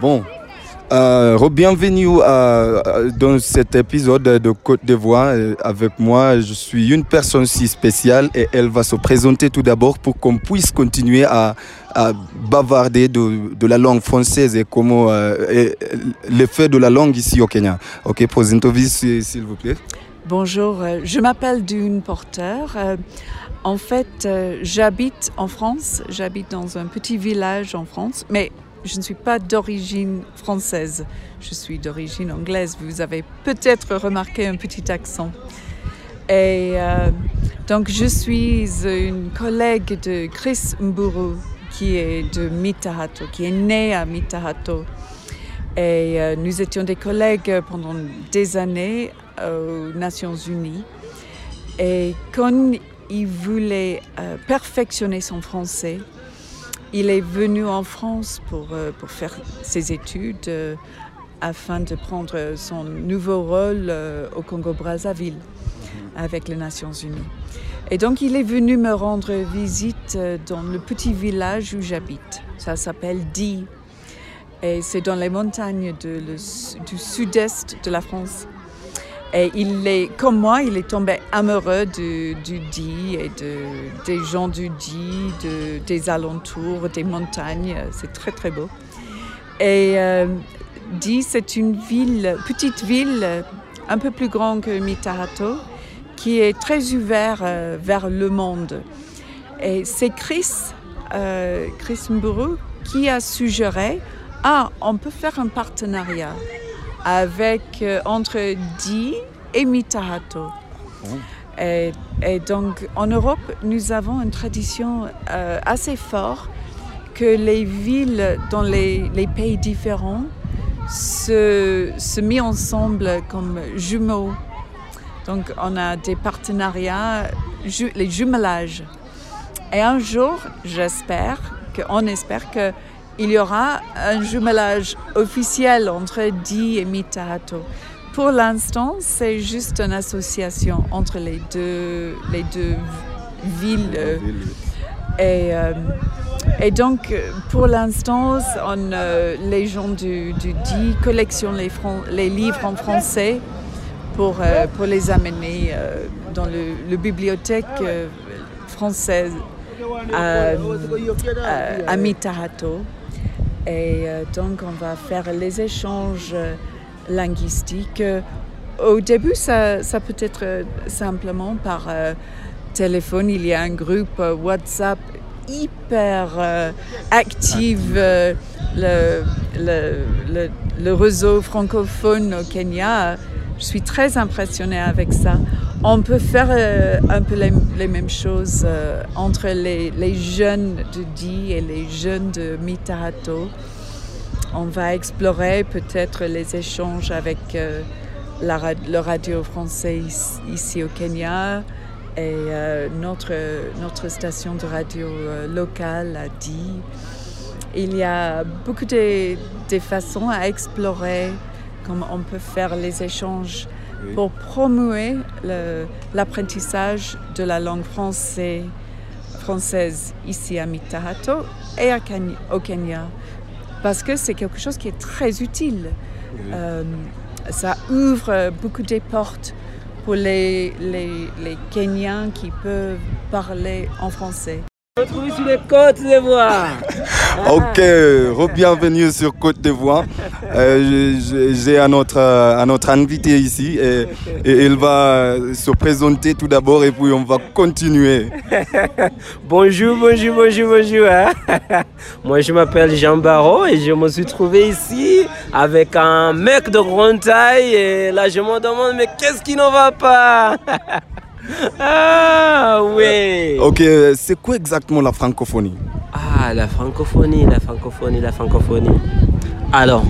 Bon, euh, bienvenue dans cet épisode de Côte d'Ivoire. Euh, avec moi, je suis une personne si spéciale et elle va se présenter tout d'abord pour qu'on puisse continuer à, bavarder de, la langue française et comment euh, l'effet de la langue ici au Kenya. Ok, présentez-vous s'il vous plaît. Bonjour, euh, je m'appelle Dune Porter. En fait, j'habite en France, j'habite dans un petit village en France, mais je ne suis pas d'origine française, je suis d'origine anglaise. Vous avez peut-être remarqué un petit accent. Et euh, donc je suis une collègue de Chris Mburu qui est de Mitahato, qui est né à Mitahato. Et euh, nous étions des collègues pendant des années aux Nations Unies. Et quand il voulait euh, perfectionner son français, il est venu en France pour, euh, pour faire ses études euh, afin de prendre son nouveau rôle euh, au Congo-Brazzaville avec les Nations Unies. Et donc il est venu me rendre visite dans le petit village où j'habite. Ça s'appelle Di. Et c'est dans les montagnes du sud-est de la France. Et il est, comme moi, il est tombé amoureux du, du et de, des gens du Di, de, des alentours, des montagnes. C'est très très beau. Et euh, c'est une ville, petite ville, un peu plus grande que Mitarato, qui est très ouverte euh, vers le monde. Et c'est Chris, euh, Chris Mburu, qui a suggéré, ah, on peut faire un partenariat avec euh, entre Di et Mitahato. Oh. Et, donc en Europe, nous avons une tradition euh, assez forte que les villes dans les, pays différents se, se mettent ensemble comme jumeaux. Donc on a des partenariats, les jumelages. Et un jour, j'espère, qu'on espère que il y aura un jumelage officiel entre Di et Mitahato. Pour l'instant, c'est juste une association entre les deux, les deux villes. Et, euh, et donc, pour l'instant, euh, les gens du, du DI collectionnent les, les, livres en français pour, euh, pour les amener dans le, la bibliothèque française à, à, à Mitahato. Et euh, donc, on va faire les échanges linguistiques. Au début, ça, ça peut être euh, simplement par euh, téléphone. Il y a un groupe WhatsApp hyper le, le, le, le, réseau francophone au Kenya. Je suis très impressionnée avec ça. On peut faire euh, un peu les, mêmes choses euh, entre les, jeunes de Di et les jeunes de Mitahato. On va explorer peut-être les échanges avec euh, la, le radio français ici, au Kenya et notre, notre station de radio locale à Di. Il y a beaucoup de, de façons à explorer comment on peut faire les échanges pour promouvoir l'apprentissage de la langue française, française ici à Mitahato et au Kenya. Parce que c'est quelque chose qui est très utile. Euh, ça ouvre beaucoup de portes pour les, les, les Kenyans qui peuvent parler en français. Retrouvé sur les côtes d'Ivoire. ok, bienvenue sur Côte d'Ivoire. Euh, J'ai un autre, un autre invité ici et, il va se présenter tout d'abord et puis on va continuer. bonjour, bonjour, bonjour, bonjour. Hein. Moi je m'appelle Jean Barreau et je me suis trouvé ici avec un mec de grande taille et là je me demande mais qu'est-ce qui ne va pas? Ah oui. Ok, c'est quoi exactement la francophonie? Ah, la francophonie, la francophonie, la francophonie. Alors,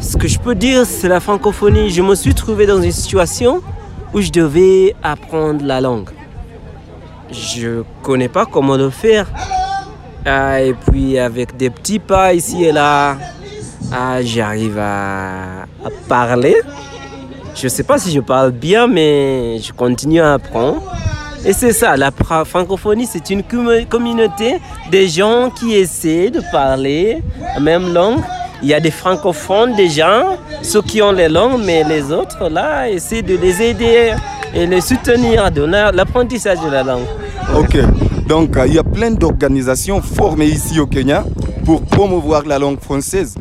ce que je peux dire, c'est la francophonie. Je me suis trouvé dans une situation où je devais apprendre la langue. Je connais pas comment le faire. Ah, et puis avec des petits pas ici et là, ah, j'arrive à, à parler. Je ne sais pas si je parle bien, mais je continue à apprendre. Et c'est ça, la francophonie, c'est une communauté des gens qui essaient de parler la même langue il y a des francophones déjà, ceux qui ont les langues, mais les autres là, essaient de les aider et les soutenir dans l'apprentissage de la langue. Ok, donc il y a plein d'organisations formées ici au Kenya pour promouvoir la langue française.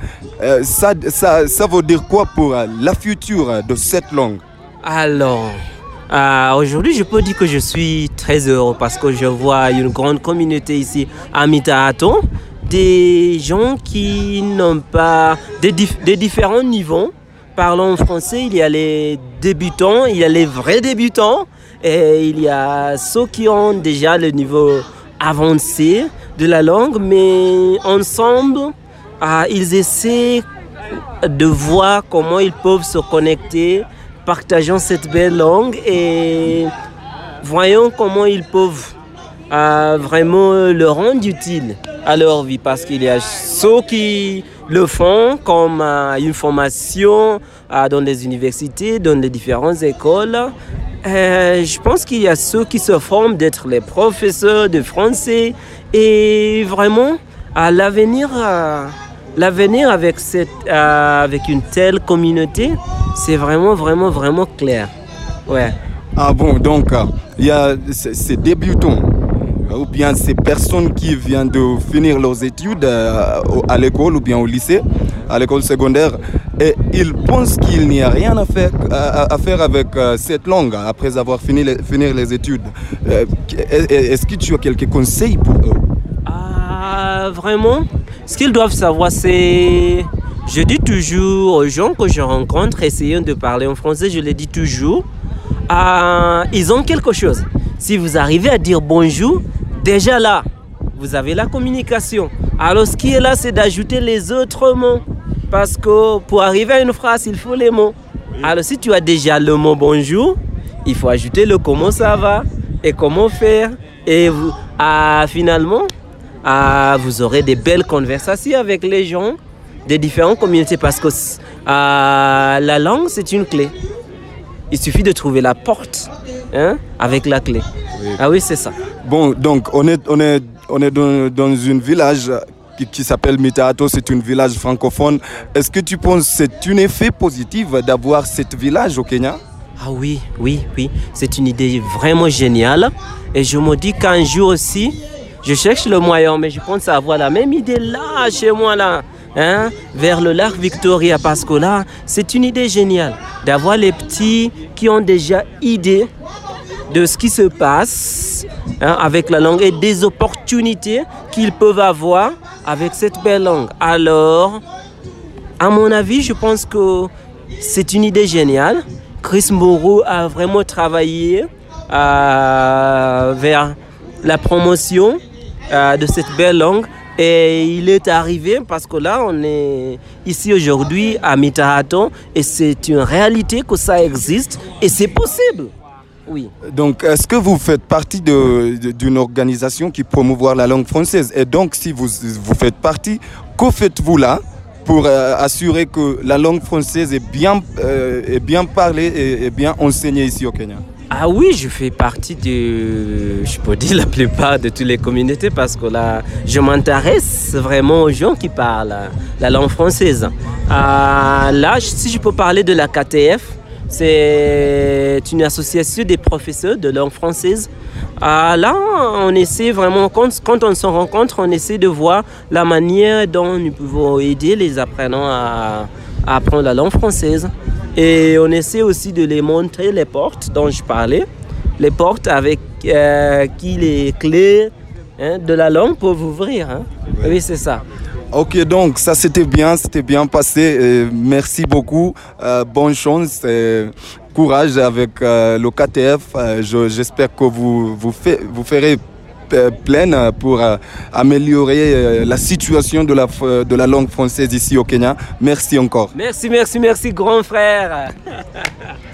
ça, ça, ça veut dire quoi pour la future de cette langue? Alors, euh, aujourd'hui, je peux dire que je suis très heureux parce que je vois une grande communauté ici à Mitaaton, des gens qui n'ont pas des, des, différents niveaux. Parlons français, il y a les débutants, il y a les vrais débutants et il y a ceux qui ont déjà le niveau avancé de la langue, mais ensemble, euh, ils essaient de voir comment ils peuvent se connecter partageons cette belle langue et voyons comment ils peuvent euh, vraiment le rendre utile à leur vie parce qu'il y a ceux qui le font comme euh, une formation euh, dans les universités, dans les différentes écoles. je pense qu'il y a ceux qui se forment d'être les professeurs de français et vraiment à l'avenir l'avenir avec, cette, avec une telle communauté, c'est vraiment, vraiment, vraiment clair. Ouais. Ah bon, donc il y a ces débutants ou bien ces personnes qui viennent de finir leurs études euh, à l'école ou bien au lycée, à l'école secondaire, et ils pensent qu'il n'y a rien à faire, à, faire avec euh, cette langue après avoir fini les, finir les études. Est-ce que tu as quelques conseils pour eux? Ah, Vraiment? Ce qu'ils doivent savoir, c'est... Je dis toujours aux gens que je rencontre, essayant de parler en français, je les dis toujours, euh, ils ont quelque chose. Si vous arrivez à dire bonjour, déjà là, vous avez la communication. Alors ce qui est là, c'est d'ajouter les autres mots. Parce que pour arriver à une phrase, il faut les mots. Alors si tu as déjà le mot bonjour, il faut ajouter le comment ça va et comment faire. Et ah, finalement, ah, vous aurez des belles conversations avec les gens des différentes communautés parce que ah, la langue, c'est une clé. Il suffit de trouver la porte hein, avec la clé. Ah oui, c'est ça. Bon, donc on est, on est, on est dans, dans un village qui, s'appelle Mitaato, c'est un village francophone. Est-ce que tu penses que c'est un effet positif d'avoir ce village au Kenya? Ah oui, oui, oui. C'est une idée vraiment géniale. Et je me dis qu'un jour aussi, je cherche le moyen, mais je pense avoir la même idée là, chez moi, là. Hein, vers le lac Victoria, là, c'est une idée géniale d'avoir les petits qui ont déjà idée de ce qui se passe hein, avec la langue et des opportunités qu'ils peuvent avoir avec cette belle langue. Alors, à mon avis, je pense que c'est une idée géniale. Chris Moreau a vraiment travaillé euh, vers la promotion euh, de cette belle langue. Et il est arrivé parce que là, on est ici aujourd'hui à Mitahaton et c'est une réalité que ça existe et c'est possible. Oui. Donc, est-ce que vous faites partie d'une organisation qui promouvoir la langue française? Et donc, si vous, vous faites partie, que faites-vous là pour euh, assurer que la langue française est bien, euh, est bien parlée et bien enseignée ici au Kenya? Ah oui, je fais partie de, je peux dire la plupart de toutes les communautés parce que là, je m'intéresse vraiment aux gens qui parlent la langue française. Ah, là, si je peux parler de la KTF, c'est une association des professeurs de langue française. Ah, là, on essaie vraiment, quand, quand on se rencontre, on essaie de voir la manière dont nous pouvons aider les apprenants à apprendre la langue française. Et on essaie aussi de les montrer les portes dont je parlais, les portes avec euh, qui les clés hein, de la langue peuvent ouvrir. Hein. Oui, c'est ça. Ok, donc ça c'était bien, c'était bien passé. merci beaucoup. Euh, bonne chance et courage avec euh, le KTF. J'espère que vous, vous, fait, vous ferez pleine pour améliorer la situation de la, de la langue française ici au Kenya. Merci encore. Merci, merci, merci, grand frère.